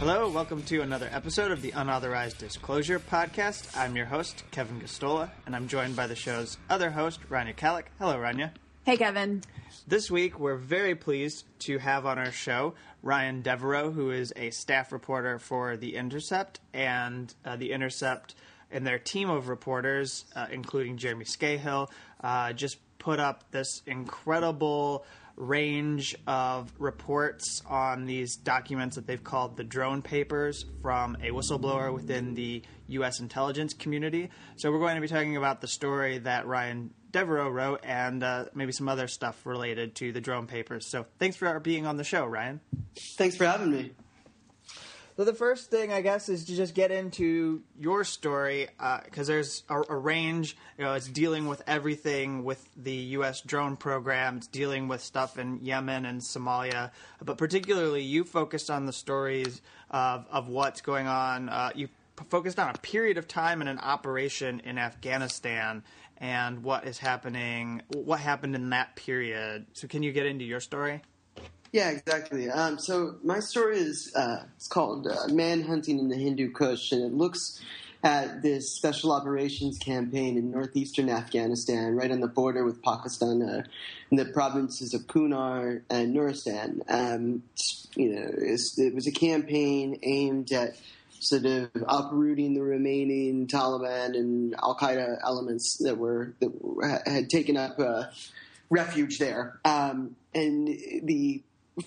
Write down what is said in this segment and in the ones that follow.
Hello, welcome to another episode of the Unauthorized Disclosure Podcast. I'm your host, Kevin Gosztola, and I'm joined by the show's other host, Rania Khalek. Hello, Rania. Hey, Kevin. This week, we're very pleased to have on our show Ryan Devereaux, who is a staff reporter for The Intercept, and uh, The Intercept and their team of reporters, uh, including Jeremy Scahill, uh, just put up this incredible range of reports on these documents that they've called the drone papers from a whistleblower within the U.S. intelligence community. So we're going to be talking about the story that Ryan Devereaux wrote and uh, maybe some other stuff related to the drone papers. So thanks for being on the show, Ryan. Thanks for having me. So the first thing, I guess, is to just get into your story because uh, there's a, a, range. You know, it's dealing with everything with the U.S. drone program. It's dealing with stuff in Yemen and Somalia, but particularly you focused on the stories of of what's going on. Uh, you focused on a period of time and an operation in Afghanistan and what is happening. What happened in that period? So, can you get into your story? Yeah, exactly. Um, so my story is uh, it's called uh, "Manhunting in the Hindu Kush," and it looks at this special operations campaign in northeastern Afghanistan, right on the border with Pakistan, uh, in the provinces of Kunar and Nuristan. Um, you know, it was a campaign aimed at sort of uprooting the remaining Taliban and Al Qaeda elements that were that had taken up uh, refuge there. Um, and the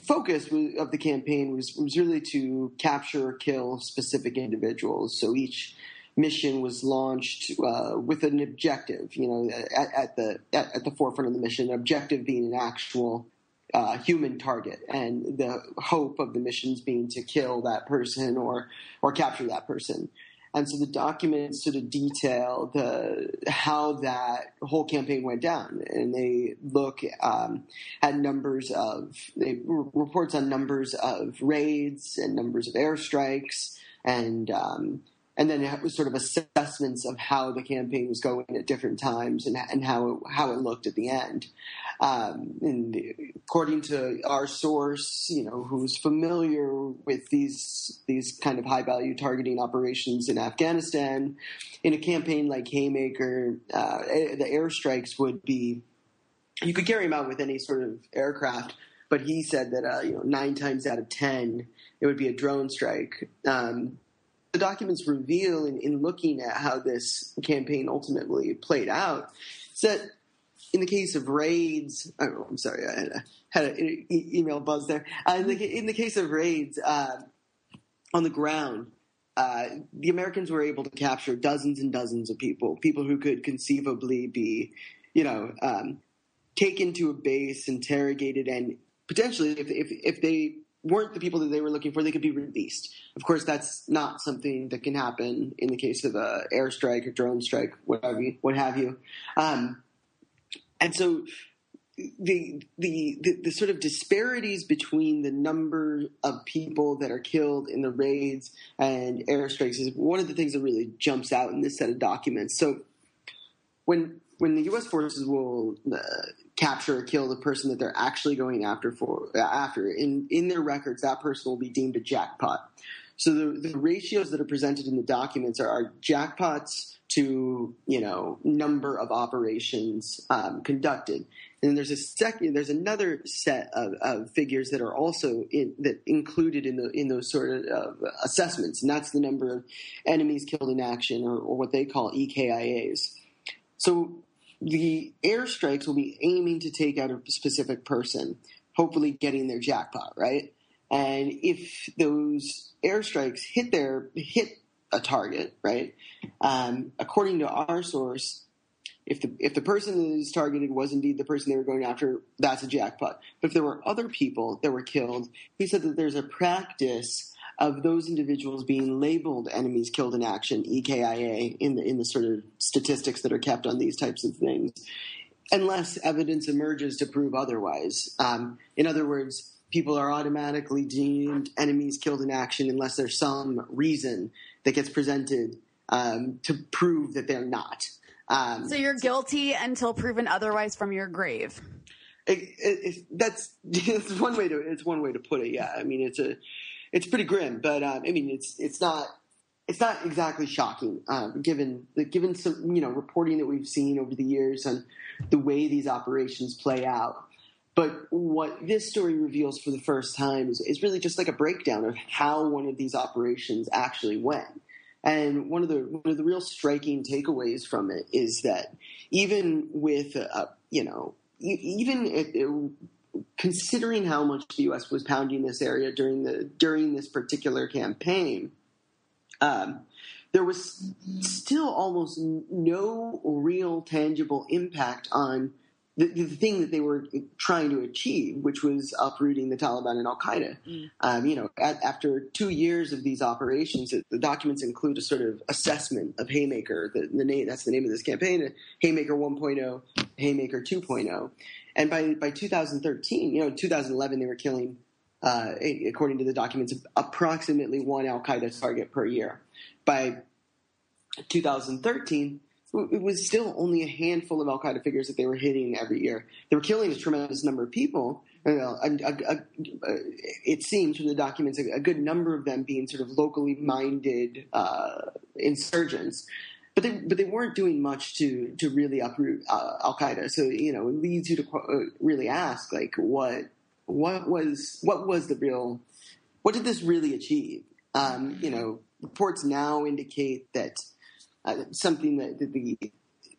focus of the campaign was, was really to capture or kill specific individuals. So each mission was launched uh, with an objective, you know, at, at the at, at, the forefront of the mission, objective being an actual uh, human target, and the hope of the missions being to kill that person or or capture that person. And so the documents sort of detail the how that whole campaign went down, and they look um, at numbers of they reports on numbers of raids and numbers of airstrikes, and um, and then it was sort of assessments of how the campaign was going at different times and, and how it, how it looked at the end. Um, and according to our source, you know, who's familiar with these these kind of high value targeting operations in Afghanistan, in a campaign like Haymaker, uh, the airstrikes would be you could carry them out with any sort of aircraft. But he said that uh, you know nine times out of ten it would be a drone strike. Um, the documents reveal in, in, looking at how this campaign ultimately played out is that in the case of raids, oh, I'm sorry, I had, a, had an e- email buzz there. Uh, in, the, in, the, case of raids uh, on the ground, uh, the Americans were able to capture dozens and dozens of people, people who could conceivably be, you know, um, taken to a base, interrogated, and potentially, if, if, if they weren't the people that they were looking for, they could be released. Of course, that's not something that can happen in the case of a airstrike or drone strike, whatever, what have you. Um, and so the, the, the the sort of disparities between the number of people that are killed in the raids and airstrikes is one of the things that really jumps out in this set of documents. So when when the U.S. forces will uh, capture or kill the person that they're actually going after for after in in their records, that person will be deemed a jackpot. So the, the ratios that are presented in the documents are, are jackpots to you know number of operations um, conducted. And there's a second, there's another set of, of figures that are also in, that included in the in those sort of assessments, and that's the number of enemies killed in action, or, or what they call EKIAs. So the airstrikes will be aiming to take out a specific person, hopefully getting their jackpot, right? And if those airstrikes hit their hit a target, right? Um, according to our source, if the if the person that is targeted was indeed the person they were going after, that's a jackpot. But if there were other people that were killed, he said that there's a practice of those individuals being labeled enemies killed in action (EKIA) in the in the sort of statistics that are kept on these types of things, unless evidence emerges to prove otherwise. Um, in other words, people are automatically deemed enemies killed in action unless there's some reason that gets presented um, to prove that they're not. Um, so you're guilty until proven otherwise from your grave. It, it, it, that's, that's one way to it's one way to put it. Yeah, I mean it's a it's pretty grim, but um, I mean, it's it's not it's not exactly shocking, um, given the, given some you know reporting that we've seen over the years and the way these operations play out. But what this story reveals for the first time is, is really just like a breakdown of how one of these operations actually went. And one of the one of the real striking takeaways from it is that even with uh, you know even considering how much the U.S. was pounding this area during the during this particular campaign, um, there was still almost no real tangible impact on the, the, thing that they were trying to achieve, which was uprooting the Taliban and Al Qaeda. Mm. Um, you know, at, after two years of these operations, the documents include a sort of assessment of Haymaker. The, the name that's the name of this campaign: Haymaker 1.0, Haymaker 2.0. And by by 2013, you know, 2011, they were killing, uh, according to the documents, approximately one Al Qaeda target per year. By 2013 it was still only a handful of Al Qaeda figures that they were hitting every year. They were killing a tremendous number of people. a, a, a, it seems from the documents a, good number of them being sort of locally minded uh, insurgents. But they, but they weren't doing much to, to really uproot uh, Al Qaeda. So you know it leads you to uh, really ask like what what was what was the real what did this really achieve? Um, you know reports now indicate that uh, something that, the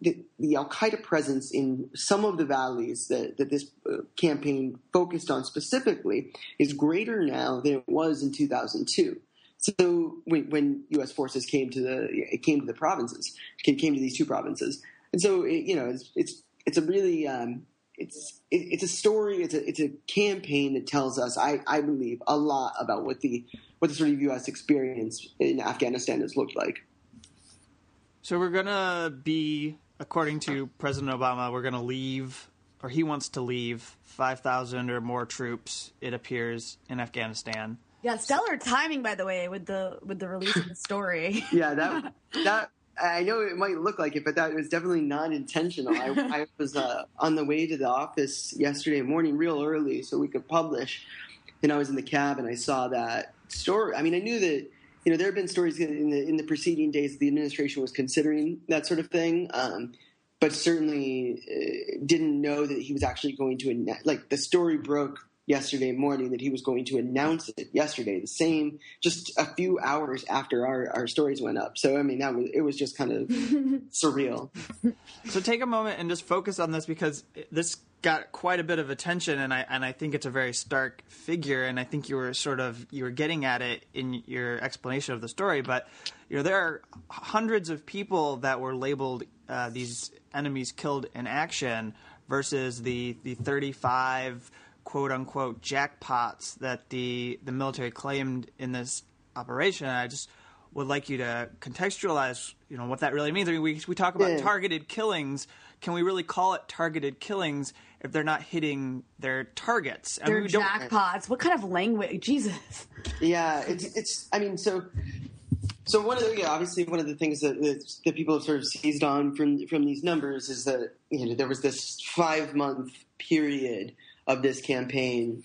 the, the Al Qaeda presence in some of the valleys that, that this uh, campaign focused on specifically is greater now than it was in 2002. So when, when U.S. forces came to the it came to the provinces, came, came to these two provinces, and so it, you know it's it's it's a really um, it's it, it's a story, it's a it's a campaign that tells us, I, I believe, a lot about what the what the sort of U.S. experience in Afghanistan has looked like. So we're gonna be, according to President Obama, we're gonna leave, or he wants to leave, five thousand or more troops. It appears in Afghanistan. Yeah, stellar timing, by the way, with the with the release of the story. yeah, that that I know it might look like it, but that was definitely not intentional. I, I was uh, on the way to the office yesterday morning, real early, so we could publish. And I was in the cab, and I saw that story. I mean, I knew that you know, there have been stories in the in the preceding days the administration was considering that sort of thing, um, but certainly uh, didn't know that he was actually going to like the story broke yesterday morning that he was going to announce it yesterday, the same just a few hours after our, our stories went up. So I mean that was it was just kind of surreal. So take a moment and just focus on this because this got quite a bit of attention, and I and I think it's a very stark figure, and I think you were sort of you were getting at it in your explanation of the story. But you know there are hundreds of people that were labeled uh, these enemies killed in action versus the the 35 quote unquote jackpots that the the military claimed in this operation. I just would like you to contextualize, you know, what that really means. I mean, we we talk about yeah. targeted killings. Can we really call it targeted killings if they're not hitting their targets. Their I jackpots. What kind of language? Jesus. Yeah, it's it's. I mean, so so one of the yeah, obviously one of the things that, that, that people have sort of seized on from from these numbers is that you know there was this five month period of this campaign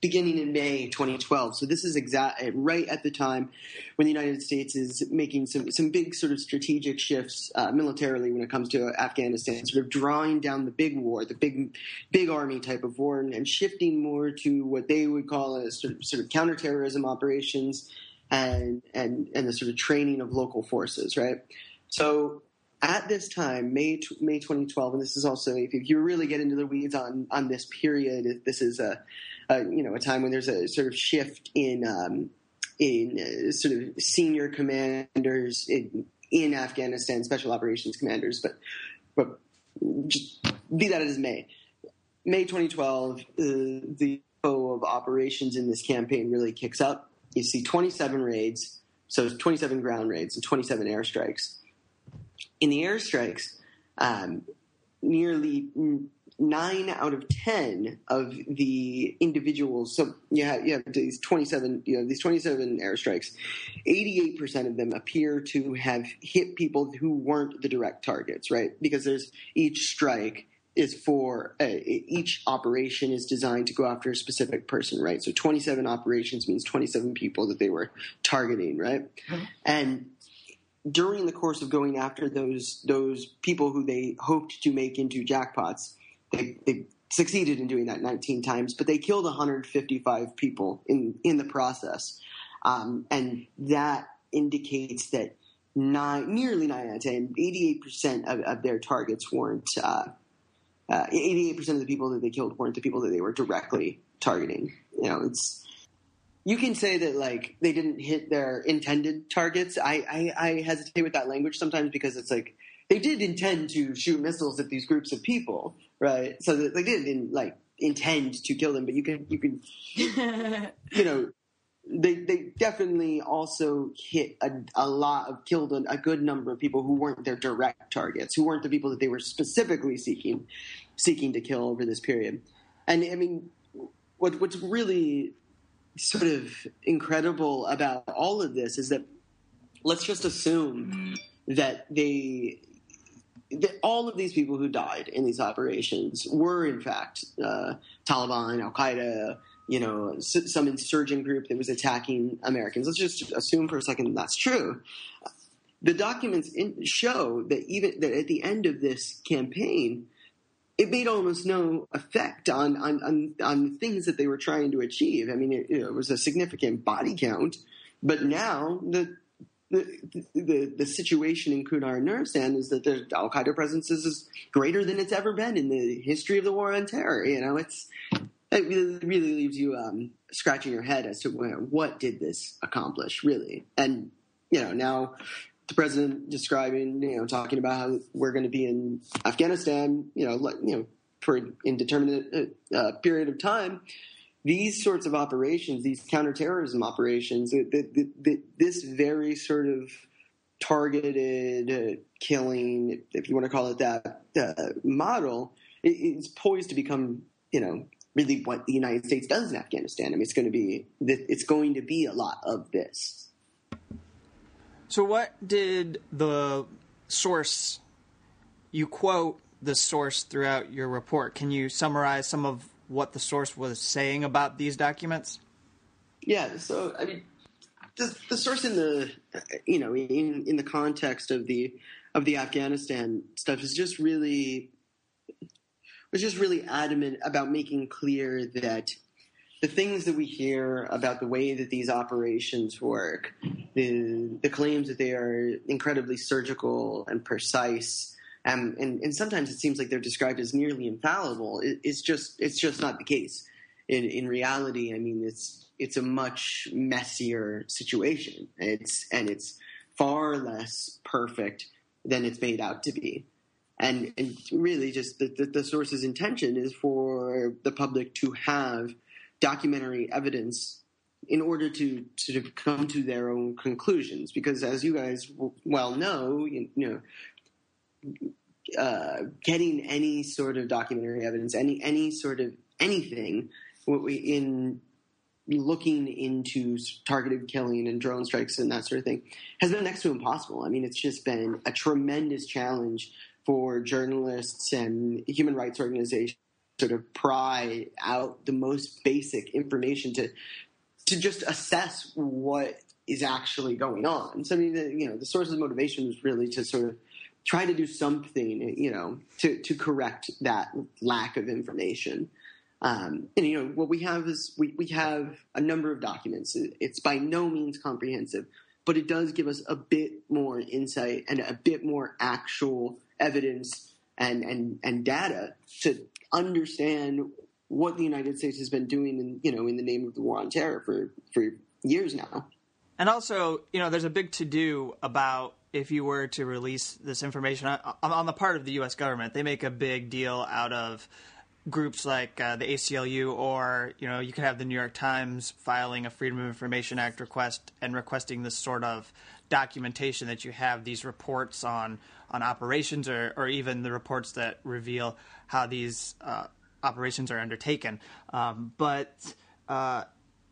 beginning in May 2012. So this is exact right at the time when the United States is making some some big sort of strategic shifts uh, militarily when it comes to Afghanistan, sort of drawing down the big war, the big big army type of war, and, and shifting more to what they would call as sort of, sort of counterterrorism operations and and and the sort of training of local forces, right? So at this time, May May 2012, and this is also if you really get into the weeds on on this period, this is a uh, you know, a time when there's a sort of shift in um, in uh, sort of senior commanders in, in Afghanistan, special operations commanders. But but just be that as may, May 2012, uh, the flow of operations in this campaign really kicks up. You see 27 raids, so 27 ground raids and 27 airstrikes. In the airstrikes, um, nearly nine out of ten of the individuals. So you have, you have these twenty-seven, you know, these twenty-seven airstrikes. Eighty-eight percent of them appear to have hit people who weren't the direct targets, right? Because there's each strike is for uh, each operation is designed to go after a specific person, right? So 27 operations means 27 people that they were targeting, right? Mm-hmm. And during the course of going after those those people who they hoped to make into jackpots, they, they succeeded in doing that 19 times, but they killed 155 people in in the process, um, and that indicates that nine, nearly nine out of 10, 88 percent of, of their targets weren't. Uh, uh, 88% of the people that they killed weren't the people that they were directly targeting. You know, it's you can say that like they didn't hit their intended targets. I, I, I hesitate with that language sometimes because it's like they did intend to shoot missiles at these groups of people, right? So that they didn't like intend to kill them, but you can you can you know they they definitely also hit a, a lot of killed a, a, good number of people who weren't their direct targets, who weren't the people that they were specifically seeking seeking to kill over this period. And I mean, what what's really sort of incredible about all of this is that let's just assume that they that all of these people who died in these operations were in fact uh, Taliban, Al Qaeda, you know, some insurgent group that was attacking Americans. Let's just assume for a second that's true. The documents in, show that even that at the end of this campaign, it made almost no effect on on on, on things that they were trying to achieve. I mean, it, it was a significant body count, but now the the, the, the situation in Kunar Nuristan is that the Al Qaeda presence is greater than it's ever been in the history of the war on terror. You know, it's it really, really leaves you um, scratching your head as to what did this accomplish, really. And you know, now the president describing, you know, talking about how we're going to be in Afghanistan, you know, you know, for an indeterminate uh, uh, period of time. These sorts of operations, these counterterrorism operations, the, the, the, this very sort of targeted uh, killing, if you want to call it that, uh, model, is poised to become, you know, really what the United States does in Afghanistan. I mean, it's going to be it's going to be a lot of this. So, what did the source you quote the source throughout your report? Can you summarize some of what the source was saying about these documents? Yeah. So, I mean, the, the source in the you know in in the context of the of the Afghanistan stuff is just really was just really adamant about making clear that the things that we hear about the way that these operations work, the, the claims that they are incredibly surgical and precise, um, and, and sometimes it seems like they're described as nearly infallible. It, it's just it's just not the case. In, in reality, I mean, it's it's a much messier situation. It's and it's far less perfect than it's made out to be and, and really just the, the, the source's intention is for the public to have documentary evidence in order to sort of come to their own conclusions because as you guys well know you, you know uh, getting any sort of documentary evidence any any sort of anything in looking into targeted killing and drone strikes and that sort of thing has been next to impossible. I mean, it's just been a tremendous challenge for journalists and human rights organizations sort of pry out the most basic information to to just assess what is actually going on. So I mean, the, you know, the source of motivation was really to sort of try to do something, you know, to to correct that lack of information. Um, and you know, what we have is we we have a number of documents. It's by no means comprehensive, but it does give us a bit more insight and a bit more actual evidence and, and, and data to understand what the United States has been doing in, you know, in the name of the war on terror for, for years now. And also, you know, there's a big to do about if you were to release this information on, the part of the U.S. government. They make a big deal out of groups like uh, the ACLU, or you know, you could have the New York Times filing a Freedom of Information Act request and requesting this sort of documentation that you have these reports on on operations, or or even the reports that reveal how these uh, operations are undertaken. Um, but uh,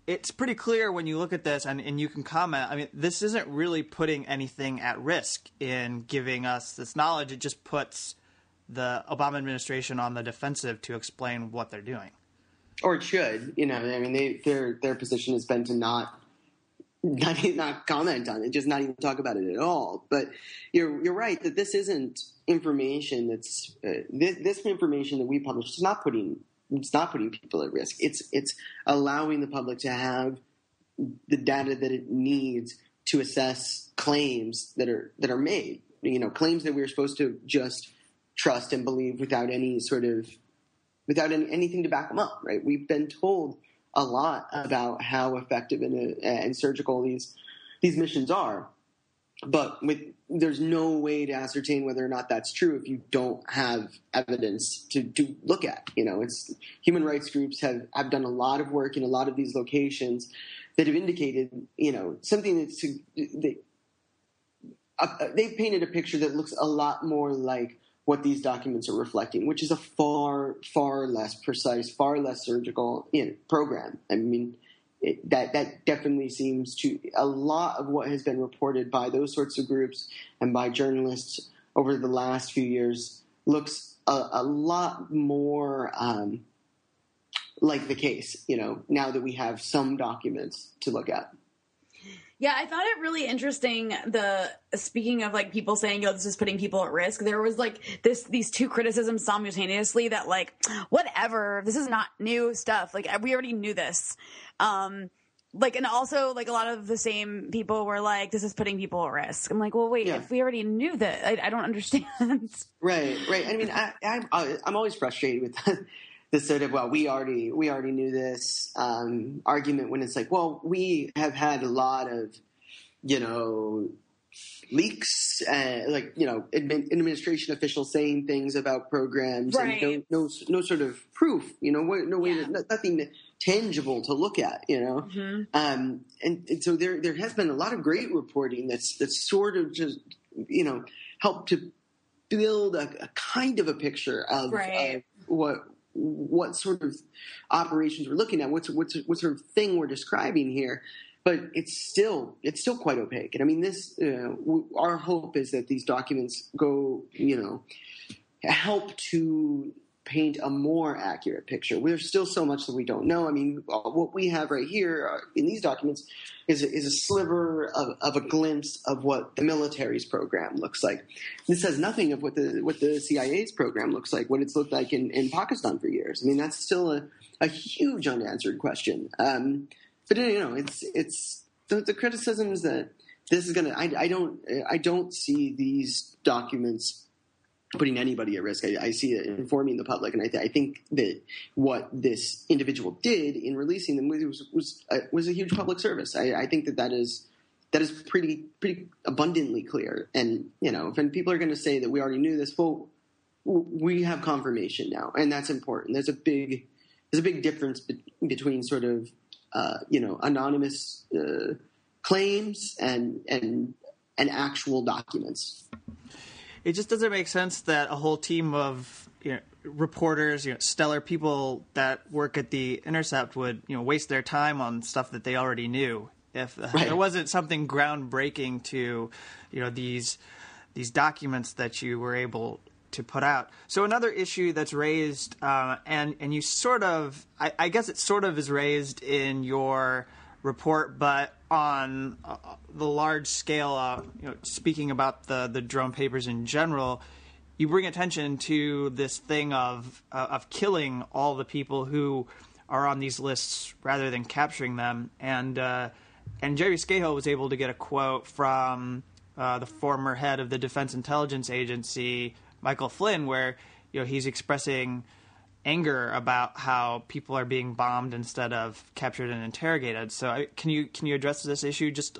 it's pretty clear when you look at this, and, and you can comment. I mean, this isn't really putting anything at risk in giving us this knowledge. It just puts the Obama administration on the defensive to explain what they're doing. Or it should, you know. I mean, they, their their position has been to not not not comment on it, just not even talk about it at all. But you're you're right that this isn't information that's uh, this, this information that we publish is not putting it's not putting people at risk. It's it's allowing the public to have the data that it needs to assess claims that are that are made. You know, claims that we're supposed to just trust and believe without any sort of without any, anything to back them up. Right? We've been told a lot about how effective and, uh, and surgical these these missions are, but with, there's no way to ascertain whether or not that's true if you don't have evidence to, to look at. You know, it's human rights groups have, have done a lot of work in a lot of these locations that have indicated, you know, something that's they, uh, they've painted a picture that looks a lot more like what these documents are reflecting, which is a far, far less precise, far less surgical program. I mean, it, that that definitely seems to a lot of what has been reported by those sorts of groups and by journalists over the last few years looks a, a lot more um, like the case. You know, now that we have some documents to look at. Yeah, I thought it really interesting. The speaking of like people saying, "Yo, this is putting people at risk." There was like this these two criticisms simultaneously that like, whatever, this is not new stuff. Like we already knew this. Um, like and also like a lot of the same people were like, "This is putting people at risk." I'm like, well, wait, yeah. if we already knew that, I, I, don't understand. Right, right. I mean, I, I I'm always frustrated with. This sort of well we already we already knew this um, argument when it's like well we have had a lot of you know leaks uh, like you know admin, administration officials saying things about programs right. and no, no no sort of proof you know no way yeah. to, nothing tangible to look at you know mm-hmm. um, and, and so there there has been a lot of great reporting that's that's sort of just you know helped to build a, a kind of a picture of, right. of what what sort of operations we're looking at, what's what's what sort of thing we're describing here. But it's still it's still quite opaque. And I mean, this uh, our hope is that these documents go, you know, help to paint a more accurate picture. There's still so much that we don't know. I mean, what we have right here uh, in these documents is a, is a sliver of, of, a glimpse of what the military's program looks like. This has nothing of what the what the CIA's program looks like, what it's looked like in, in Pakistan for years. I mean, that's still a, a huge unanswered question. Um, but you know, it's it's the, the criticisms that this is gonna. I, I don't I don't see these documents putting anybody at risk. I, I see it informing the public, and I, th- I, think that what this individual did in releasing them was was, uh, was a huge public service. I, I, think that that is that is pretty pretty abundantly clear. And you know, if people are going to say that we already knew this, well, we have confirmation now, and that's important. There's a big there's a big difference be- between sort of uh, you know anonymous uh, claims and and and actual documents it just doesn't make sense that a whole team of you know, reporters, you know, stellar people that work at the Intercept would you know waste their time on stuff that they already knew. If uh, right. there wasn't something groundbreaking to you know these these documents that you were able to put out. So another issue that's raised, uh, and and you sort of, I, I, guess it sort of is raised in your report, but on uh, the large scale, uh, you know, speaking about the the drone papers in general, you bring attention to this thing of uh, of killing all the people who are on these lists rather than capturing them. And uh, and Jerry Scahill was able to get a quote from the former head of the Defense Intelligence Agency, Michael Flynn, where you know he's expressing anger about how people are being bombed instead of captured and interrogated. So, can you can you address this issue just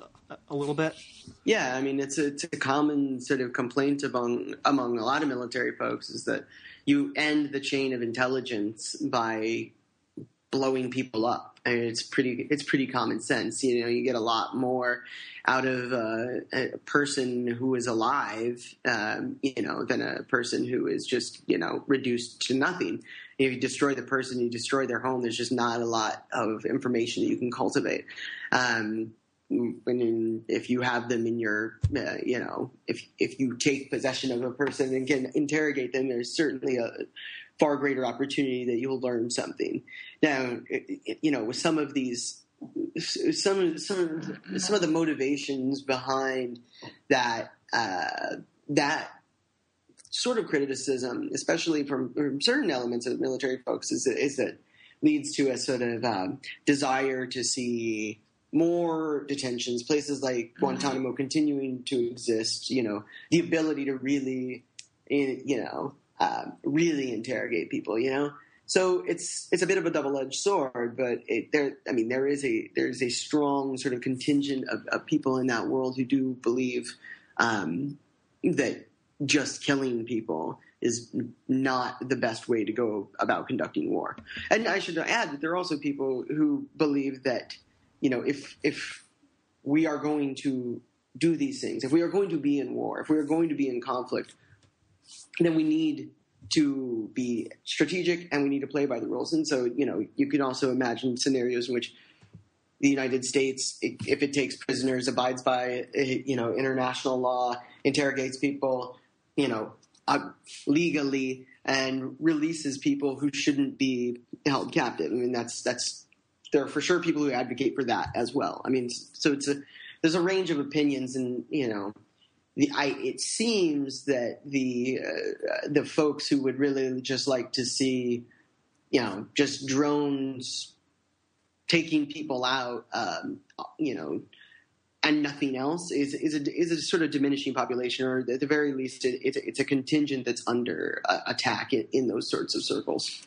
a little bit? Yeah, I mean it's a, it's a common sort of complaint among among a lot of military folks is that you end the chain of intelligence by blowing people up. It's pretty it's pretty common sense. You know, you get a lot more out of uh, a person who is alive, um, you know, than a person who is just you know reduced to nothing. If you destroy the person, you destroy their home. There's just not a lot of information that you can cultivate. Um, when if you have them in your, uh, you know, if if you take possession of a person and can interrogate them, there's certainly a far greater opportunity that you'll learn something. Now, you know, with some of these, some some some of the motivations behind that uh, that sort of criticism, especially from, from, certain elements of military folks, is, is that leads to a sort of um, desire to see more detentions, places like mm-hmm. Guantanamo continuing to exist, you know, the ability to really, you know, um, really interrogate people, you know. So it's it's a bit of a double edged sword, but it, there, I mean, there is a there is a strong sort of contingent of, of people in that world who do believe um, that just killing people is not the best way to go about conducting war. And I should add that there are also people who believe that you know, if if we are going to do these things, if we are going to be in war, if we are going to be in conflict, then we need to be strategic and we need to play by the rules. And so, you know, you can also imagine scenarios in which the United States, if it takes prisoners, abides by you know international law, interrogates people, you know, uh, legally, and releases people who shouldn't be held captive. I mean, that's that's there are for sure people who advocate for that as well. I mean, so it's a there's a range of opinions, and you know, the I it seems that the uh, the folks who would really just like to see, you know, just drones taking people out, um, you know, and nothing else is is a, is a sort of diminishing population, or at the very least, it, it's, it's a contingent that's under uh, attack in, in those sorts of circles.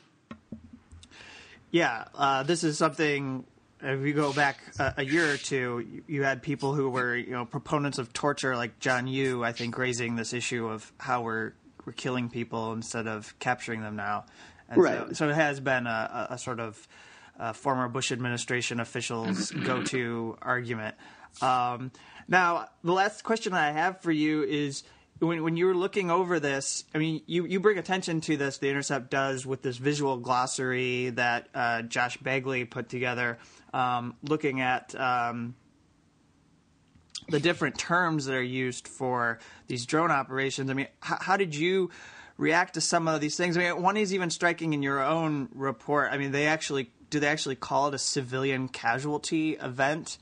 Yeah, uh, this is something. If you go back a, a, year or two, you, you, had people who were, you know, proponents of torture, like John Yoo, I think, raising this issue of how we're we're killing people instead of capturing them now. And right. So, so it has been a, a sort of uh, former Bush administration officials' go-to argument. Um, now, the last question I have for you is when when you were looking over this, I mean, you, you bring attention to this. The Intercept does with this visual glossary that uh, Josh Begley put together, um, looking at um, the different terms that are used for these drone operations. I mean, how, how did you react to some of these things? I mean, one is even striking in your own report. I mean, they actually do they actually call it a civilian casualty event?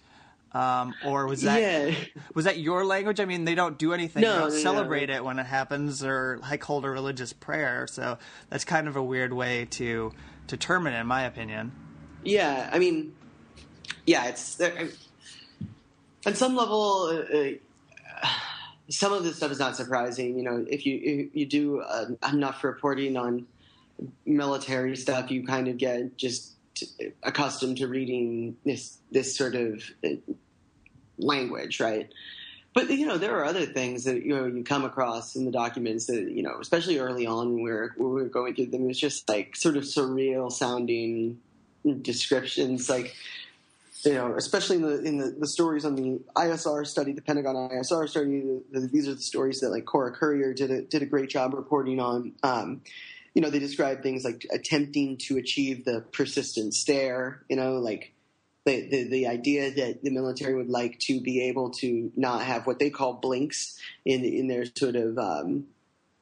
Um, or was that yeah. was that your language? I mean, they don't do anything. No, they don't no, celebrate no. it when it happens, or like hold a religious prayer. So that's kind of a weird way to to determine it, in my opinion. Yeah, I mean, yeah, it's on some level. Uh, uh, some of this stuff is not surprising. You know, if you if you do uh, enough reporting on military stuff, you kind of get just accustomed to reading this this sort of uh, language, right? But you know, there are other things that you know you come across in the documents that you know, especially early on were, we were going through them, it's just like sort of surreal sounding descriptions, like you know, especially in the in the, the stories on the ISR study, the Pentagon ISR study. The, the, these are the stories that like Cora Currier did a, did a great job reporting on. Um, you know, they describe things like attempting to achieve the persistent stare, you know, like the, the, the, idea that the military would like to be able to not have what they call blinks in, in their sort of um,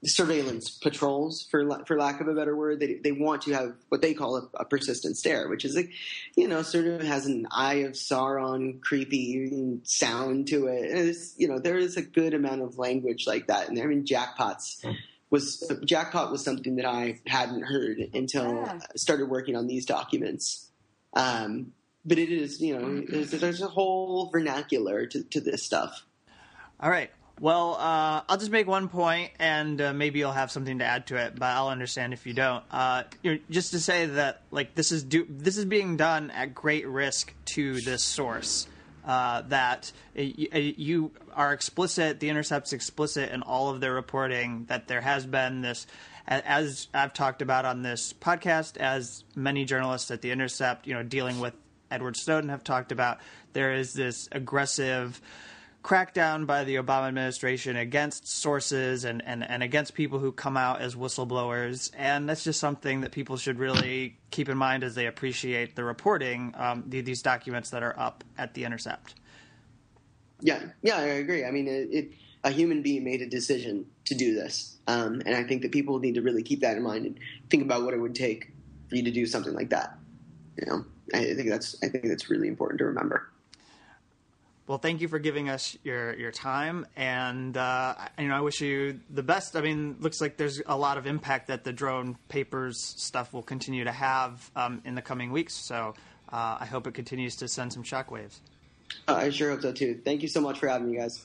surveillance patrols, for, for lack of a better word. They, they want to have what they call a, a persistent stare, which is like, you know, sort of has an eye of Sauron creepy sound to it. And it's, you know, there is a good amount of language like that. And I mean, jackpots was jackpot was something that I hadn't heard until yeah. I started working on these documents. Um, but it is, you know, there's, there's, a whole vernacular to, to this stuff. All right. Well, uh, I'll just make one point, and uh, maybe you'll have something to add to it, but I'll understand if you don't. Uh, you know, just to say that, like, this is do- this is being done at great risk to this source uh, that you are explicit, the Intercept's explicit in all of their reporting that there has been this, as I've talked about on this podcast, as many journalists at the Intercept, you know, dealing with Edward Snowden have talked about, there is this aggressive crackdown by the Obama administration against sources and, and, and against people who come out as whistleblowers. And that's just something that people should really keep in mind as they appreciate the reporting, um, the, these documents that are up at The Intercept. Yeah, yeah, I agree. I mean, it, it, a human being made a decision to do this, um, and I think that people need to really keep that in mind and think about what it would take for you to do something like that. You know, I think that's I think that's really important to remember. Well, thank you for giving us your, your time, and uh, you know I wish you the best. I mean, looks like there's a lot of impact that the drone papers stuff will continue to have um, in the coming weeks. So uh, I hope it continues to send some shockwaves. Uh, I sure hope so too. Thank you so much for having me, guys.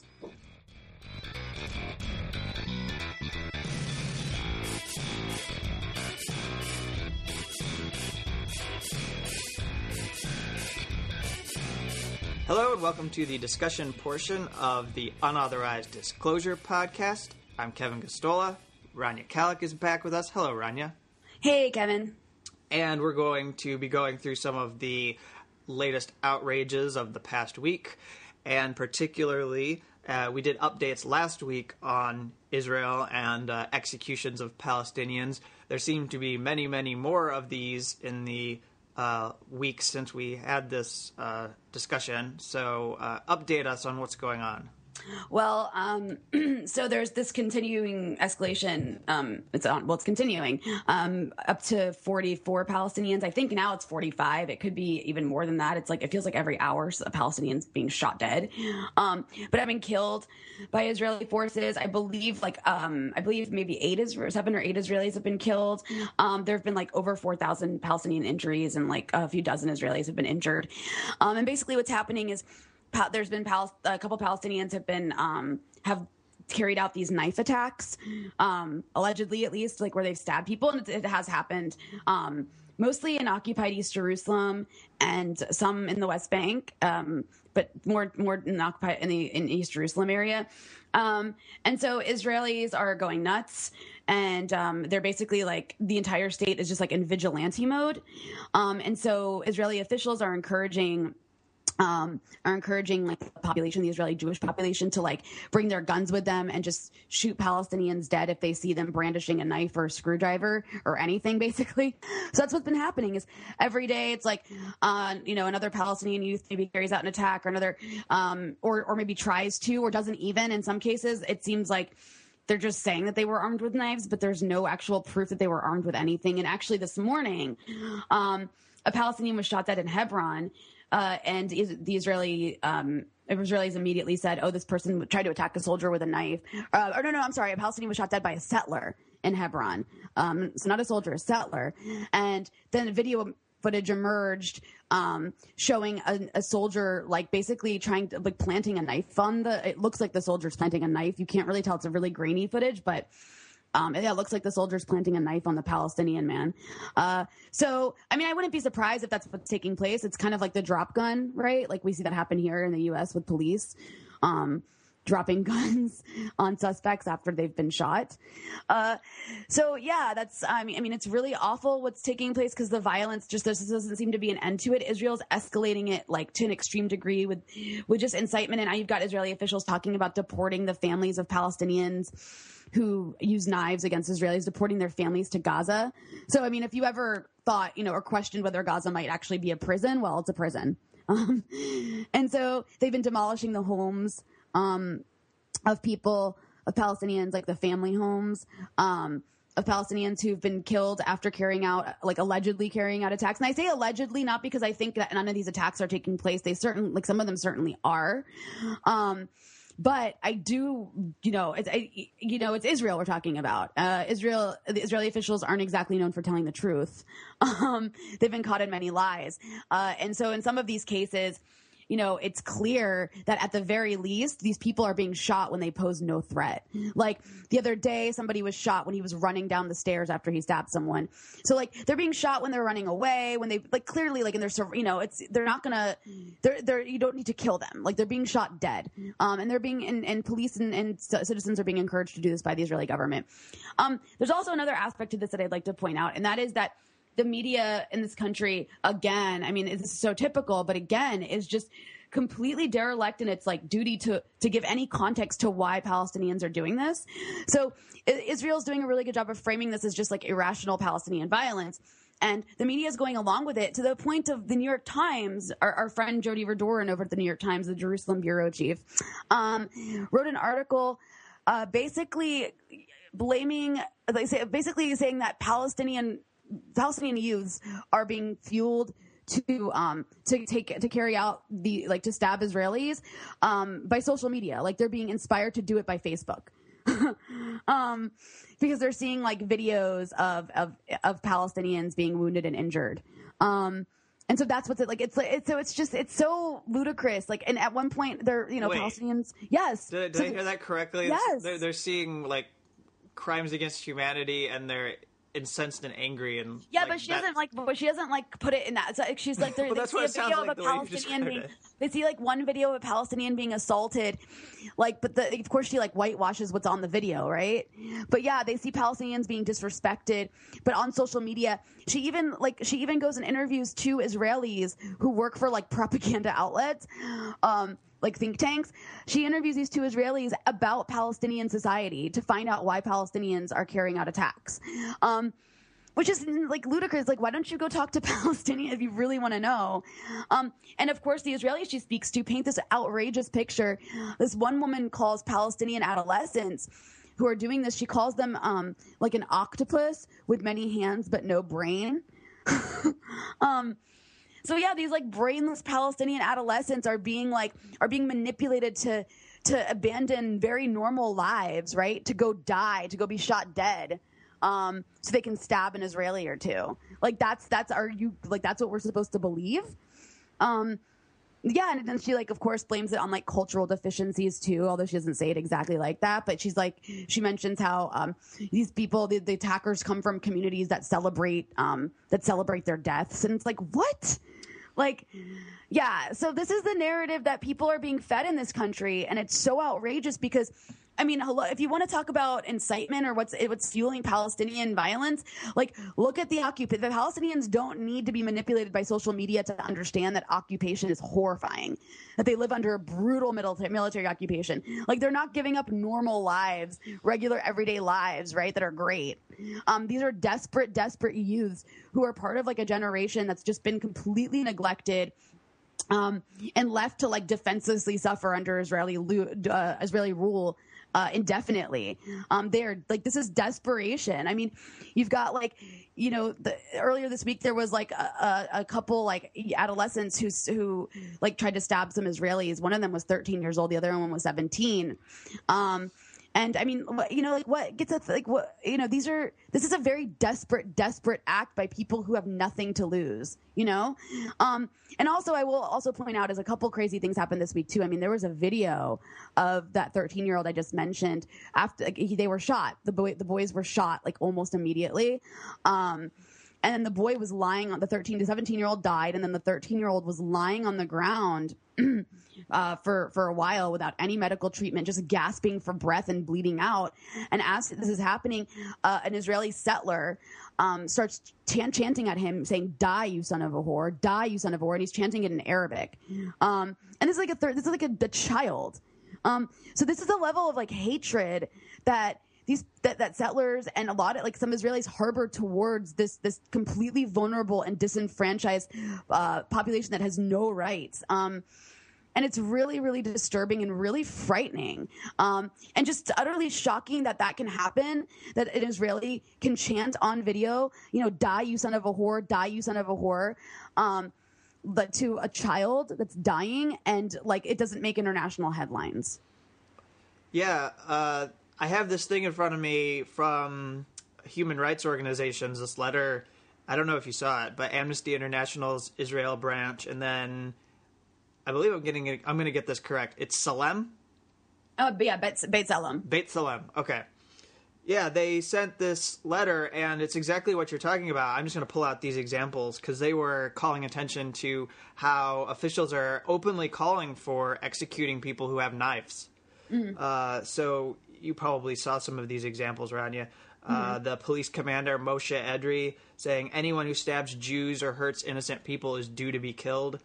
Hello, and welcome to the discussion portion of the Unauthorized Disclosure podcast. I'm Kevin Gosztola. Rania Khalek is back with us. Hello, Rania. Hey, Kevin. And we're going to be going through some of the latest outrages of the past week, and particularly, uh, we did updates last week on Israel and uh, executions of Palestinians. There seem to be many, many more of these in the uh, weeks since we had this uh, discussion. So, uh, update us on what's going on. Well, um, so there's this continuing escalation. Um, it's on. Well, it's continuing um, up to 44 Palestinians. I think now it's 45. It could be even more than that. It's like it feels like every hour a Palestinians being shot dead, um, but having killed by Israeli forces. I believe like um, I believe maybe eight is seven or eight Israelis have been killed. Um, there have been like over 4,000 Palestinian injuries, and like a few dozen Israelis have been injured. and basically, what's happening is there's been Pal- a couple Palestinians have been um, have carried out these knife attacks, um, allegedly at least, like where they've stabbed people, and it, it has happened. Um, mostly in occupied East Jerusalem and some in the West Bank, um, but more more in occupied in the in East Jerusalem area. Um, and so Israelis are going nuts, and um, they're basically like the entire state is just like in vigilante mode. Um, and so Israeli officials are encouraging um, are encouraging like the population, the Israeli Jewish population, to like bring their guns with them and just shoot Palestinians dead if they see them brandishing a knife or a screwdriver or anything, basically. So that's what's been happening. Is every day it's like, uh, you know, another Palestinian youth maybe carries out an attack or another, um, or or maybe tries to or doesn't even. In some cases, it seems like they're just saying that they were armed with knives, but there's no actual proof that they were armed with anything. And actually, this morning, um, a Palestinian was shot dead in Hebron uh, and the Israeli um, Israelis immediately said, "Oh, this person tried to attack a soldier with a knife." Uh, or no, no, I'm sorry, a Palestinian was shot dead by a settler in Hebron. Um, so not a soldier, a settler. And then video footage emerged um, showing a, a, soldier like basically trying to like planting a knife on the. It looks like the soldier's planting a knife. You can't really tell; it's a really grainy footage, but um, yeah, it looks like the soldier's planting a knife on the Palestinian man. Uh, so, I mean, I wouldn't be surprised if that's what's taking place. It's kind of like the drop gun, right? Like we see that happen here in the U.S. with police. Um, dropping guns on suspects after they've been shot. Uh, so yeah, that's I mean I mean it's really awful what's taking place because the violence just doesn't seem to be an end to it. Israel's escalating it like to an extreme degree with with just incitement, and now you've got Israeli officials talking about deporting the families of Palestinians who use knives against Israelis, deporting their families to Gaza. So, I mean, if you ever thought, you know, or questioned whether Gaza might actually be a prison, well, it's a prison. Um, and so they've been demolishing the homes um, of people, of Palestinians, like the family homes. Um, of Palestinians who've been killed after carrying out, like allegedly carrying out attacks. And I say allegedly not because I think that none of these attacks are taking place. They certainly, like some of them certainly are. Um, but I do, you know, it's I, you know, it's Israel we're talking about. Uh, Israel, the Israeli officials aren't exactly known for telling the truth. Um, they've been caught in many lies, uh, and so in some of these cases, you know, it's clear that at the very least, these people are being shot when they pose no threat. Like the other day, somebody was shot when he was running down the stairs after he stabbed someone. So like they're being shot when they're running away, when they like clearly like in their, you know, it's, they're not gonna, they're, they're, you don't need to kill them. Like they're being shot dead. Um, and they're being, and, and police and, and citizens are being encouraged to do this by the Israeli government. Um, there's also another aspect to this that I'd like to point out, and that is that the media in this country again i mean it's so typical but again is just completely derelict in its like duty to to give any context to why palestinians are doing this so israel's doing a really good job of framing this as just like irrational palestinian violence and the media is going along with it to the point of the New York Times. Our, our friend Jodi Rudoren over at the New York Times, the Jerusalem bureau chief, um, wrote an article uh, basically blaming, basically saying that Palestinian Palestinian youths are being fueled to um to take to carry out the like to stab Israelis um by social media like they're being inspired to do it by Facebook um because they're seeing like videos of of of Palestinians being wounded and injured um and so that's what's it like it's like it's so it's just it's so ludicrous like and at one point they're you know Wait. Palestinians yes Did, did So I hear that correctly? Yes. They're, they're seeing like crimes against humanity, and they're incensed and angry, and Yeah, like, but she that- doesn't like. But she doesn't like put it in that. It's like she's like, Well, they see what a video like of a the Palestinian being. it. They see like one video of a Palestinian being assaulted, like, but the, of course she like whitewashes what's on the video, right? But yeah, they see Palestinians being disrespected. But on social media, she even like she even goes and interviews two Israelis who work for like propaganda outlets. Um, like think tanks. She interviews these two Israelis about Palestinian society to find out why Palestinians are carrying out attacks. Um, which is like ludicrous. Like, why don't you go talk to Palestinians if you really want to know? Um, and of course, the Israelis she speaks to paint this outrageous picture. This one woman calls Palestinian adolescents who are doing this. She calls them um, like an octopus with many hands but no brain. um, so yeah, these like brainless Palestinian adolescents are being like are being manipulated to to abandon very normal lives, right? To go die, to go be shot dead. Um, so they can stab an Israeli or two. Like that's that's are you like that's what we're supposed to believe? Um yeah, and then she like of course blames it on like cultural deficiencies too, although she doesn't say it exactly like that. But she's like she mentions how um, these people, the, the attackers, come from communities that celebrate um, that celebrate their deaths, and it's like what? Like, yeah. So this is the narrative that people are being fed in this country, and it's so outrageous because. I mean, hello. If you want to talk about incitement or what's what's fueling Palestinian violence, like look at the occupation. The Palestinians don't need to be manipulated by social media to understand that occupation is horrifying. That they live under a brutal military military occupation. Like they're not giving up normal lives, regular everyday lives, right? That are great. Um, these are desperate, desperate youths who are part of like a generation that's just been completely neglected um, and left to like defenselessly suffer under Israeli uh, Israeli rule uh, indefinitely. Um, they're like this is desperation. I mean, you've got like you know the, earlier this week there was like a, a, couple like adolescents who who like tried to stab some Israelis. One of them was 13 years old. The other one was 17. Um, and I mean, you know, like what gets us like what you know, these are this is a very desperate, desperate act by people who have nothing to lose, you know. Um, and also, I will also point out, as a couple crazy things happened this week too. I mean, there was a video of that 13 year old I just mentioned after like, he, they were shot. The boy, the boys were shot like almost immediately. Um, and then the boy was lying on the 13 to 17 year old died, and then the 13 year old was lying on the ground uh, for for a while without any medical treatment, just gasping for breath and bleeding out. And as this is happening, uh, an Israeli settler um, starts chan- chanting at him, saying, "Die, you son of a whore! Die, you son of a whore!" And he's chanting it in Arabic. Um, and this is like a third. This is like a, a child. Um, so this is a level of like hatred that these that, that settlers and a lot of like some Israelis harbor towards this this completely vulnerable and disenfranchised uh, population that has no rights. Um, and it's really really disturbing and really frightening um, and just utterly shocking that that can happen that an israeli can chant on video you know die you son of a whore die you son of a whore um, but to a child that's dying and like it doesn't make international headlines Yeah, uh, I have this thing in front of me from human rights organizations. This letter, I don't know if you saw it, but Amnesty International's Israel branch, and then I believe I'm getting it, I'm going to get this correct. It's Salem, oh yeah Beit, B'Tselem. Beit Salem. Okay. Yeah, they sent this letter, and it's exactly what you're talking about. I'm just going to pull out these examples because they were calling attention to how officials are openly calling for executing people who have knives. Uh, so you probably saw some of these examples around you. Uh, The police commander Moshe Edri saying anyone who stabs Jews or hurts innocent people is due to be killed.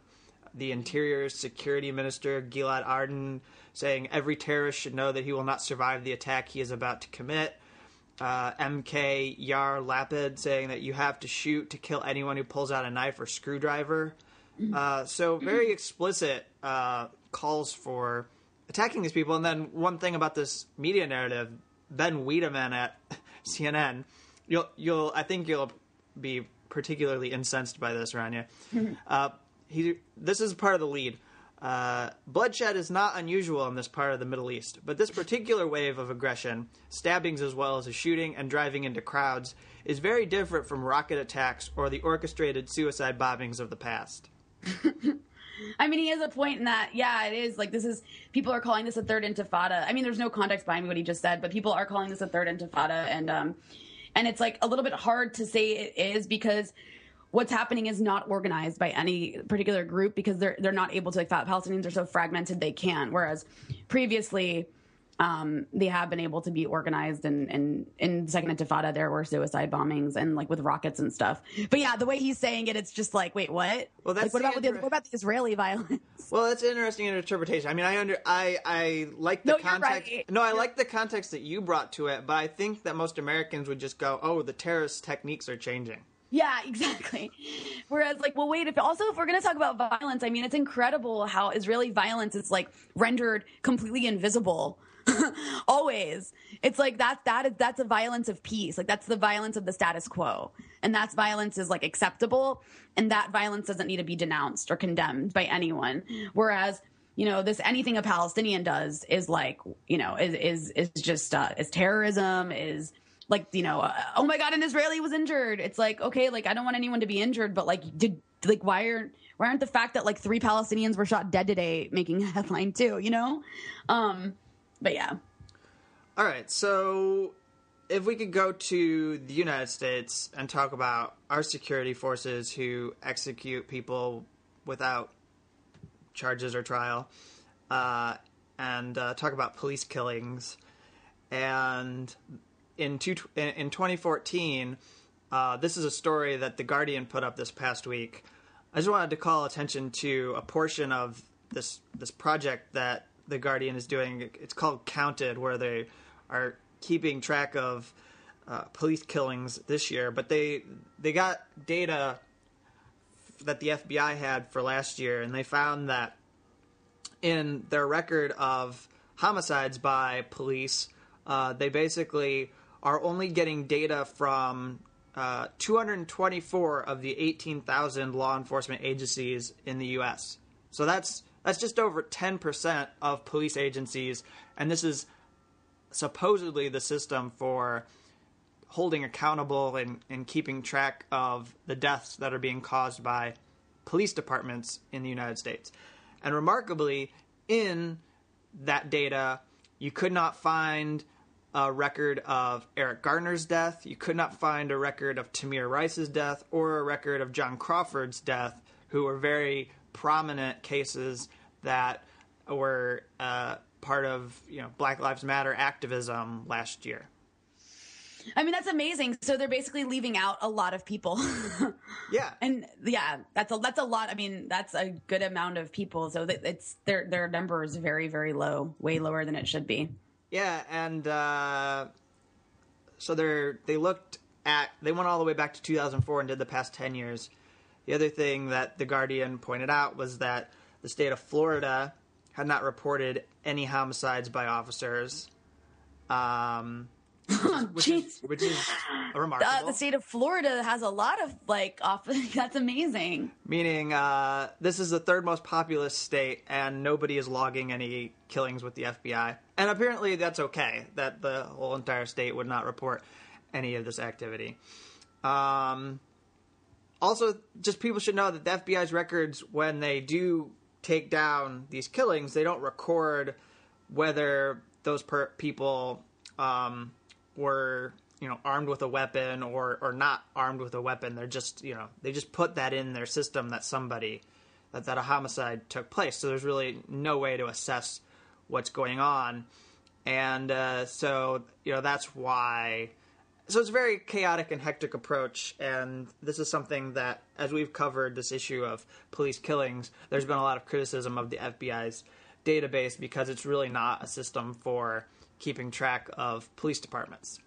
The Interior Security Minister Gilad Erdan saying every terrorist should know that he will not survive the attack he is about to commit. uh, MK Yair Lapid saying that you have to shoot to kill anyone who pulls out a knife or screwdriver. Uh, so very explicit uh, calls for attacking these people. And then one thing about this media narrative, Ben Wedeman at CNN, you'll you'll I think you'll be particularly incensed by this, Rania. uh, he this is part of the lead. Uh, bloodshed is not unusual in this part of the Middle East, but this particular wave of aggression, stabbings as well as a shooting and driving into crowds, is very different from rocket attacks or the orchestrated suicide bombings of the past. I mean, he has a point in that, yeah, it is. Like, this is, people are calling this a third intifada. I mean, there's no context behind what he just said, but people are calling this a third intifada. And, um, and it's like a little bit hard to say it is because what's happening is not organized by any particular group because they're, they're not able to, like, Palestinians are so fragmented they can't. Whereas previously, um, they have been able to be organized and, and in the second intifada there were suicide bombings and like with rockets and stuff but yeah the way he's saying it it's just like wait what Well, that's like, what about the, what about the israeli violence Well, that's an interesting interpretation. I mean, I under I I like the No, you're context. right. No, I like the context that you brought to it, but I think that most Americans would just go, "Oh, the terrorist techniques are changing." Yeah, exactly. Whereas, like, well, wait. If also, if we're going to talk about violence, I mean, it's incredible how Israeli violence is like rendered completely invisible. Always, it's like that. That is that's a violence of peace. Like that's the violence of the status quo, and that's violence is like acceptable, and that violence doesn't need to be denounced or condemned by anyone. Whereas. You know, this anything a Palestinian does is like, you know, is is is just uh, is terrorism, is like you know uh, oh my god an israeli was injured it's like okay like i don't want anyone to be injured but like did like why are why aren't the fact that like three palestinians were shot dead today making a headline too you know um but yeah All right, so if we could go to the United States and talk about our security forces who execute people without charges or trial, uh, and uh, talk about police killings, and in two, in in 2014, uh, this is a story that the Guardian put up this past week. I just wanted to call attention to a portion of this this project that the Guardian is doing. It's called Counted, where they are keeping track of uh, police killings this year. But they they got data that the FBI had for last year, and they found that in their record of homicides by police, uh, they basically are only getting data from uh, 224 of the 18,000 law enforcement agencies in the U.S. So that's that's just over 10% of police agencies, and this is supposedly the system for holding accountable and, and keeping track of the deaths that are being caused by police departments in the United States. And remarkably, in that data, you could not find a record of Eric Gardner's death. You could not find a record of Tamir Rice's death or a record of John Crawford's death, who were very prominent cases that were uh, part of you know Black Lives Matter activism last year. i mean that's amazing. So they're basically leaving out a lot of people. Yeah, and yeah that's a that's a lot. I mean that's a good amount of people. So it's their their number is very very low way lower than it should be. Yeah, and uh, so they're they looked at they went all the way back to 2004 and did the past 10 years. The other thing that the Guardian pointed out was that the state of Florida had not reported any homicides by officers, um, which, is, which is remarkable. uh, the state of Florida has a lot of like off. That's amazing. Meaning, uh, this is the third most populous state, and nobody is logging any killings with the FBI. And apparently, that's okay. That the whole entire state would not report any of this activity. Um, also, just people should know that the FBI's records, when they do take down these killings, they don't record whether those per- people um, were you know armed with a weapon or or not armed with a weapon. They're just you know they just put that in their system that somebody that that a homicide took place. So there's really no way to assess what's going on, and uh, so you know that's why. So it's a very chaotic and hectic approach, and this is something that, as we've covered this issue of police killings, there's been a lot of criticism of the FBI's database because it's really not a system for keeping track of police departments.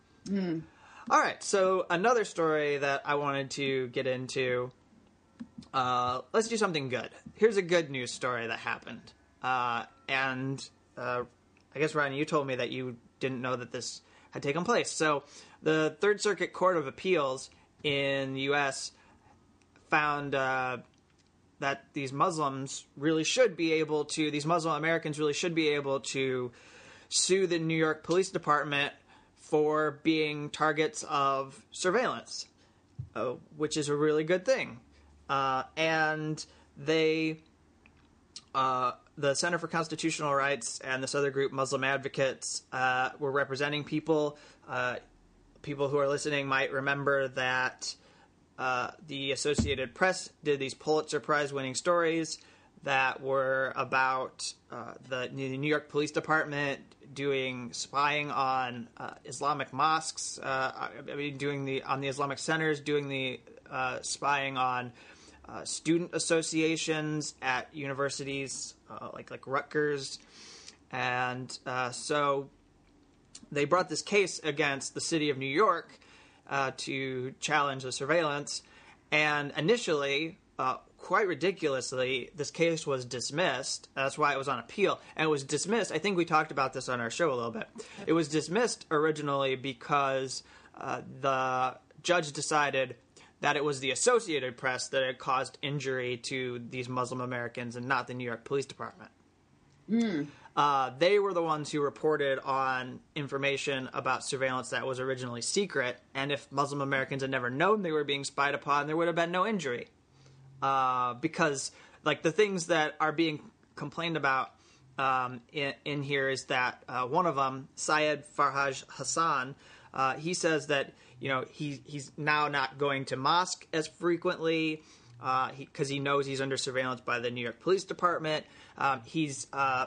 All right, so another story that I wanted to get into. Uh, let's do something good. Here's a good news story that happened. Uh, and uh, I guess, Rania, you told me that you didn't know that this had taken place. So, the Third Circuit Court of Appeals in the U.S. found uh, that these Muslims really should be able to, these Muslim Americans really should be able to sue the New York Police Department for being targets of surveillance, uh, which is a really good thing. Uh, and they, uh, the Center for Constitutional Rights and this other group, Muslim Advocates, uh, were representing people. Uh, people who are listening might remember that uh, the Associated Press did these Pulitzer Prize winning stories that were about uh, the, New York Police Department doing spying on uh, Islamic mosques. Uh, I mean, doing the on the Islamic centers, doing the spying on uh, student associations at universities uh, like like Rutgers, and uh, so they brought this case against the city of New York uh, to challenge the surveillance. And initially, uh, quite ridiculously, this case was dismissed. That's why it was on appeal. And it was dismissed. I think we talked about this on our show a little bit. It was dismissed originally because uh, the judge decided that it was the Associated Press that had caused injury to these Muslim Americans and not the New York Police Department. Uh, they were the ones who reported on information about surveillance that was originally secret, and if Muslim Americans had never known they were being spied upon, there would have been no injury. Uh, because, like, the things that are being complained about um, in, in here is that uh, one of them, Syed Farhaj Hassan, uh, he says that you know he he's now not going to mosque as frequently because he, knows he's under surveillance by the New York Police Department. Um, he's uh,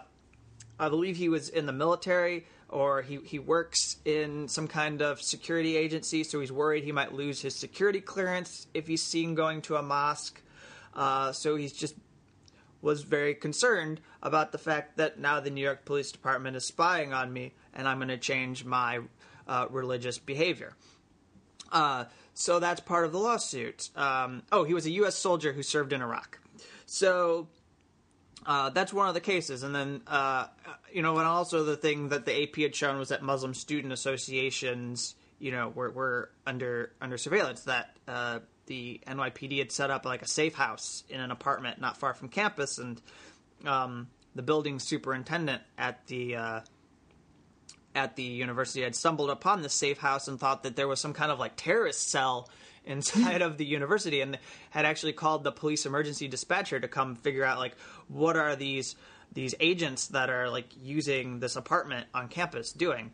I believe he was in the military or he, he works in some kind of security agency, so he's worried he might lose his security clearance if he's seen going to a mosque. Uh, so he's just was very concerned about the fact that now the New York Police Department is spying on me and I'm going to change my uh, religious behavior. Uh, so that's part of the lawsuit. Um, oh, he was a U.S. soldier who served in Iraq. So uh, that's one of the cases. And then, uh, you know, and also the thing that the AP had shown was that Muslim student associations, you know, were, were under under surveillance. That uh, the NYPD had set up like a safe house in an apartment not far from campus, and um, the building superintendent at the uh, at the university had stumbled upon this safe house and thought that there was some kind of like terrorist cell inside of the university and had actually called the police emergency dispatcher to come figure out like what are these these agents that are like using this apartment on campus doing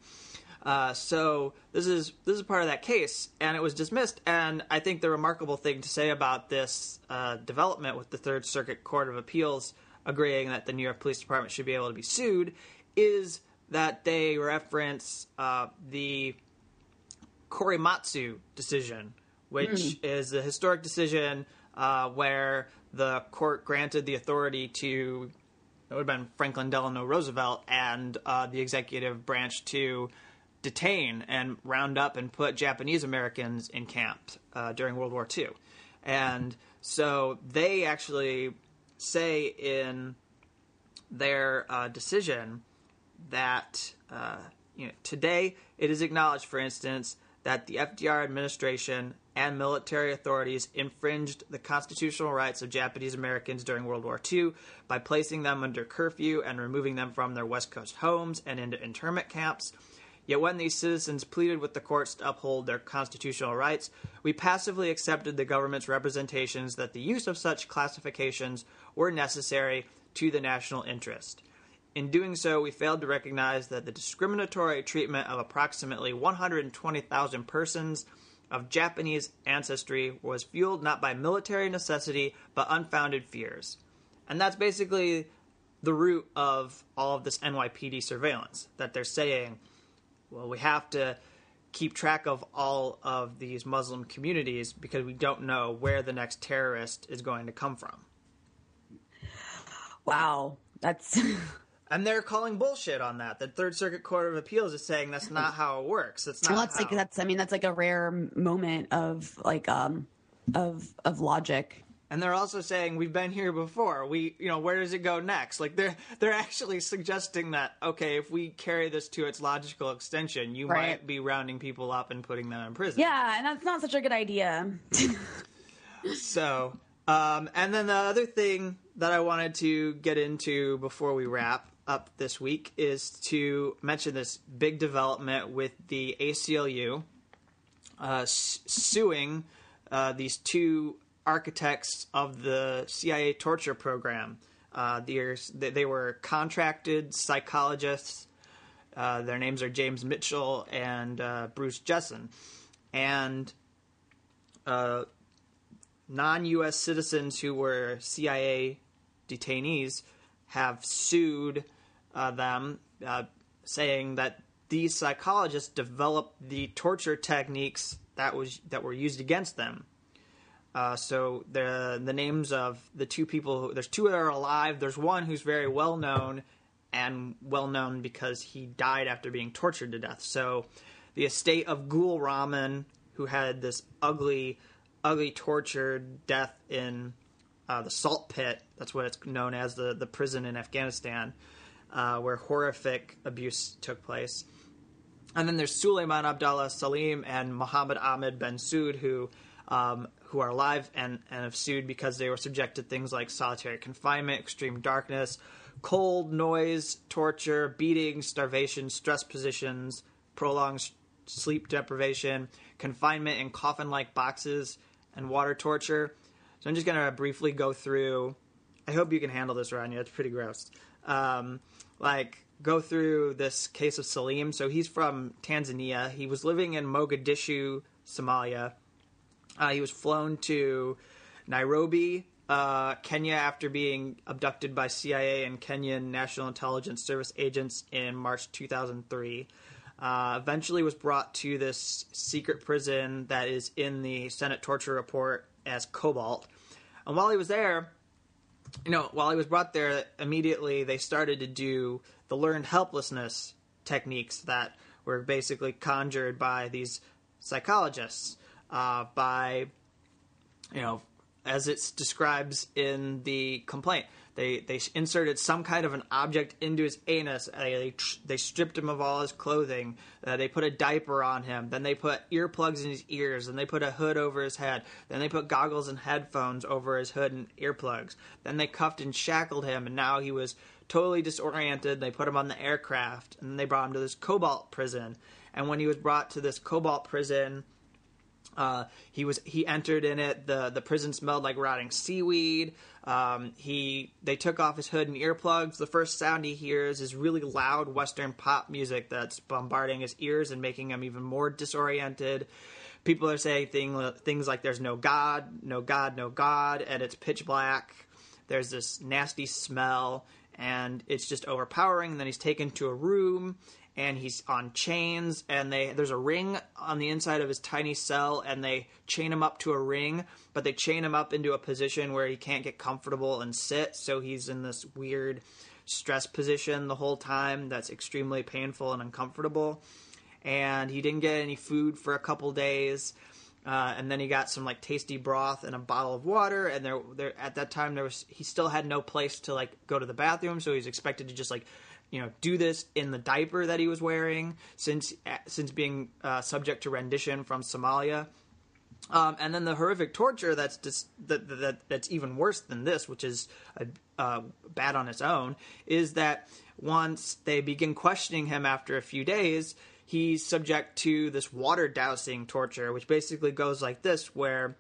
uh, so this is this is part of that case, and it was dismissed. And I think the remarkable thing to say about this uh, development with the Third Circuit Court of Appeals agreeing that the New York Police Department should be able to be sued is that they reference uh, the Korematsu decision, which is a historic decision uh, where the court granted the authority to it would have been Franklin Delano Roosevelt and uh, the executive branch to detain and round up and put Japanese Americans in camp uh, during World War II. And so they actually say in their uh, decision that uh, you know, today it is acknowledged, for instance, that the FDR administration and military authorities infringed the constitutional rights of Japanese Americans during World War II by placing them under curfew and removing them from their West Coast homes and into internment camps. Yet when these citizens pleaded with the courts to uphold their constitutional rights, we passively accepted the government's representations that the use of such classifications were necessary to the national interest. In doing so, we failed to recognize that the discriminatory treatment of approximately 120,000 persons of Japanese ancestry was fueled not by military necessity but unfounded fears. And that's basically the root of all of this NYPD surveillance that they're saying, well, we have to keep track of all of these Muslim communities because we don't know where the next terrorist is going to come from. Wow, that's and they're calling bullshit on that. The Third Circuit Court of Appeals is saying that's not how it works. That's not. Well, that's how. like that's. I mean, that's like a rare moment of like um of of logic. And they're also saying we've been here before. We, you know, where does it go next? Like they're they're actually suggesting that okay, if we carry this to its logical extension, you Right. might be rounding people up and putting them in prison. Yeah, and that's not such a good idea. So, um, and then the other thing that I wanted to get into before we wrap up this week is to mention this big development with the ACLU uh, suing uh, these two architects of the CIA torture program. Uh, they, were contracted psychologists. Uh, their names are James Mitchell and uh, Bruce Jessen. And uh, non US citizens who were CIA detainees have sued uh, them, uh, saying that these psychologists developed the torture techniques that was that were used against them. Uh, so the the names of the two people, who, there's two that are alive. There's one who's very well known and well known because he died after being tortured to death. So the estate of Gul Rahman, who had this ugly, ugly tortured death in uh, the salt pit. That's what it's known as the the prison in Afghanistan, uh, where horrific abuse took place. And then there's Suleiman Abdallah Salim and Muhammad Ahmed Ben Soud, who um, who are alive and, and have sued because they were subjected to things like solitary confinement, extreme darkness, cold, noise, torture, beating, starvation, stress positions, prolonged sleep deprivation, confinement in coffin-like boxes, and water torture. So I'm just gonna briefly go through. I hope you can handle this, Rania. It's pretty gross. Um, like go through this case of Salim. So he's from Tanzania. He was living in Mogadishu, Somalia. Uh, he was flown to Nairobi, uh, Kenya, after being abducted by CIA and Kenyan National Intelligence Service agents in March 2003. Uh, eventually, was brought to this secret prison that is in the Senate torture report as Cobalt. And while he was there, you know, while he was brought there, immediately they started to do the learned helplessness techniques that were basically conjured by these psychologists uh, by, you know, as it describes in the complaint. They they inserted some kind of an object into his anus. They they stripped him of all his clothing. Uh, they put a diaper on him. Then they put earplugs in his ears. Then they put a hood over his head. Then they put goggles and headphones over his hood and earplugs. Then they cuffed and shackled him, and now he was totally disoriented. They put him on the aircraft, and they brought him to this cobalt prison. And when he was brought to this cobalt prison, uh, he was he entered in it. the The prison smelled like rotting seaweed. Um, he they took off his hood and earplugs. The first sound he hears is really loud Western pop music that's bombarding his ears and making him even more disoriented. People are saying thing, things like "There's no God, no God, no God," and it's pitch black. There's this nasty smell, and it's just overpowering. And then he's taken to a room, and he's on chains and they there's a ring on the inside of his tiny cell and they chain him up to a ring but they chain him up into a position where he can't get comfortable and sit so he's in this weird stress position the whole time that's extremely painful and uncomfortable. And he didn't get any food for a couple days uh, and then he got some like tasty broth and a bottle of water and there, there at that time there was he still had no place to like go to the bathroom so he's expected to just like you know do this in the diaper that he was wearing since since being uh, subject to rendition from Somalia. Um, and then the horrific torture that's just, that, that that's even worse than this, which is uh, uh, bad on its own, is that once they begin questioning him after a few days, he's subject to this water dousing torture, which basically goes like this, where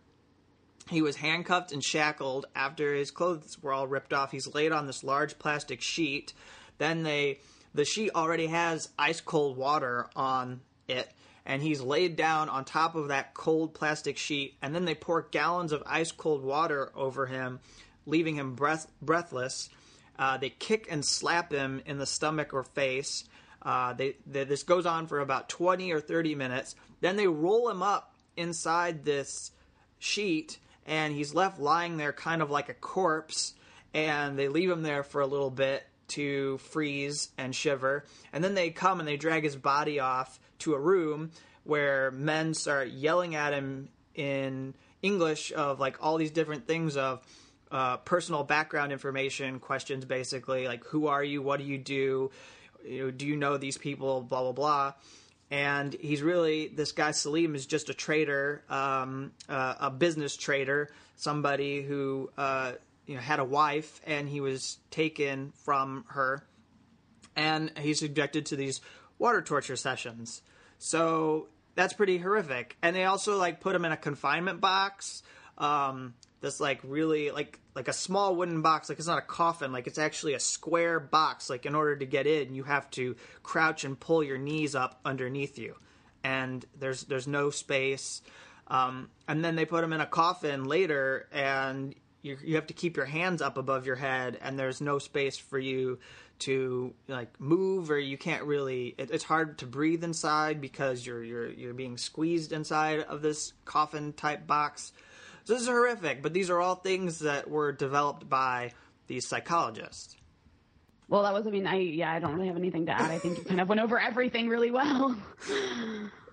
he was handcuffed and shackled after his clothes were all ripped off. He's laid on this large plastic sheet. Then they the sheet already has ice cold water on it and he's laid down on top of that cold plastic sheet and then they pour gallons of ice cold water over him leaving him breath, breathless. Uh, they kick and slap him in the stomach or face. Uh, they, they, this goes on for about 20 or 30 minutes. Then they roll him up inside this sheet and he's left lying there kind of like a corpse and they leave him there for a little bit to freeze and shiver. And then they come and they drag his body off to a room where men start yelling at him in English of like all these different things of uh, personal background information questions, basically like who are you, what do you do, you know, do you know these people, blah blah blah. And he's really this guy Salim is just a trader, um, uh, a business trader, somebody who uh, you know had a wife and he was taken from her, and he's subjected to these water torture sessions. So that's pretty horrific. And they also like put him in a confinement box. Um, this like really like like a small wooden box like it's not a coffin like it's actually a square box like in order to get in you have to crouch and pull your knees up underneath you and there's there's no space um, and then they put him in a coffin later and you, you have to keep your hands up above your head and there's no space for you to like move or you can't really it, it's hard to breathe inside because you're you're you're being squeezed inside of this coffin type box so this is horrific, but these are all things that were developed by these psychologists. Well, that was, I mean, I, yeah, I don't really have anything to add. I think you kind of went over everything really well.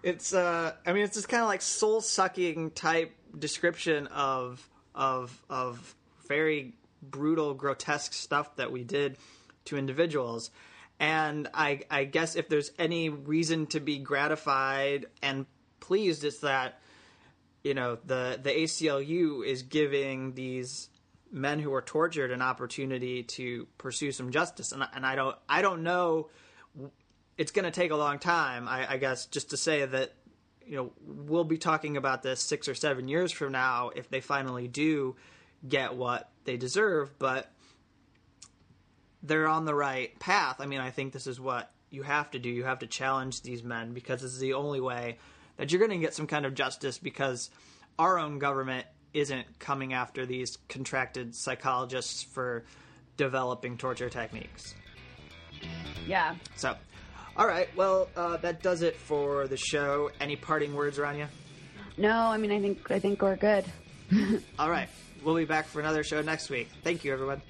it's, uh, I mean, it's this kind of like soul sucking type description of, of, of very brutal, grotesque stuff that we did to individuals. And I, I guess if there's any reason to be gratified and pleased, it's that you know the the ACLU is giving these men who were tortured an opportunity to pursue some justice, and and I don't I don't know. It's going to take a long time, I, I guess, just to say that you know we'll be talking about this six or seven years from now if they finally do get what they deserve, but they're on the right path. I mean, I think this is what you have to do. You have to challenge these men because this is the only way that you're going to get some kind of justice because our own government isn't coming after these contracted psychologists for developing torture techniques. Yeah. So, all right. Well, uh, that does it for the show. Any parting words, Rania? No, I mean, I think I think we're good. all right. We'll be back for another show next week. Thank you, everyone.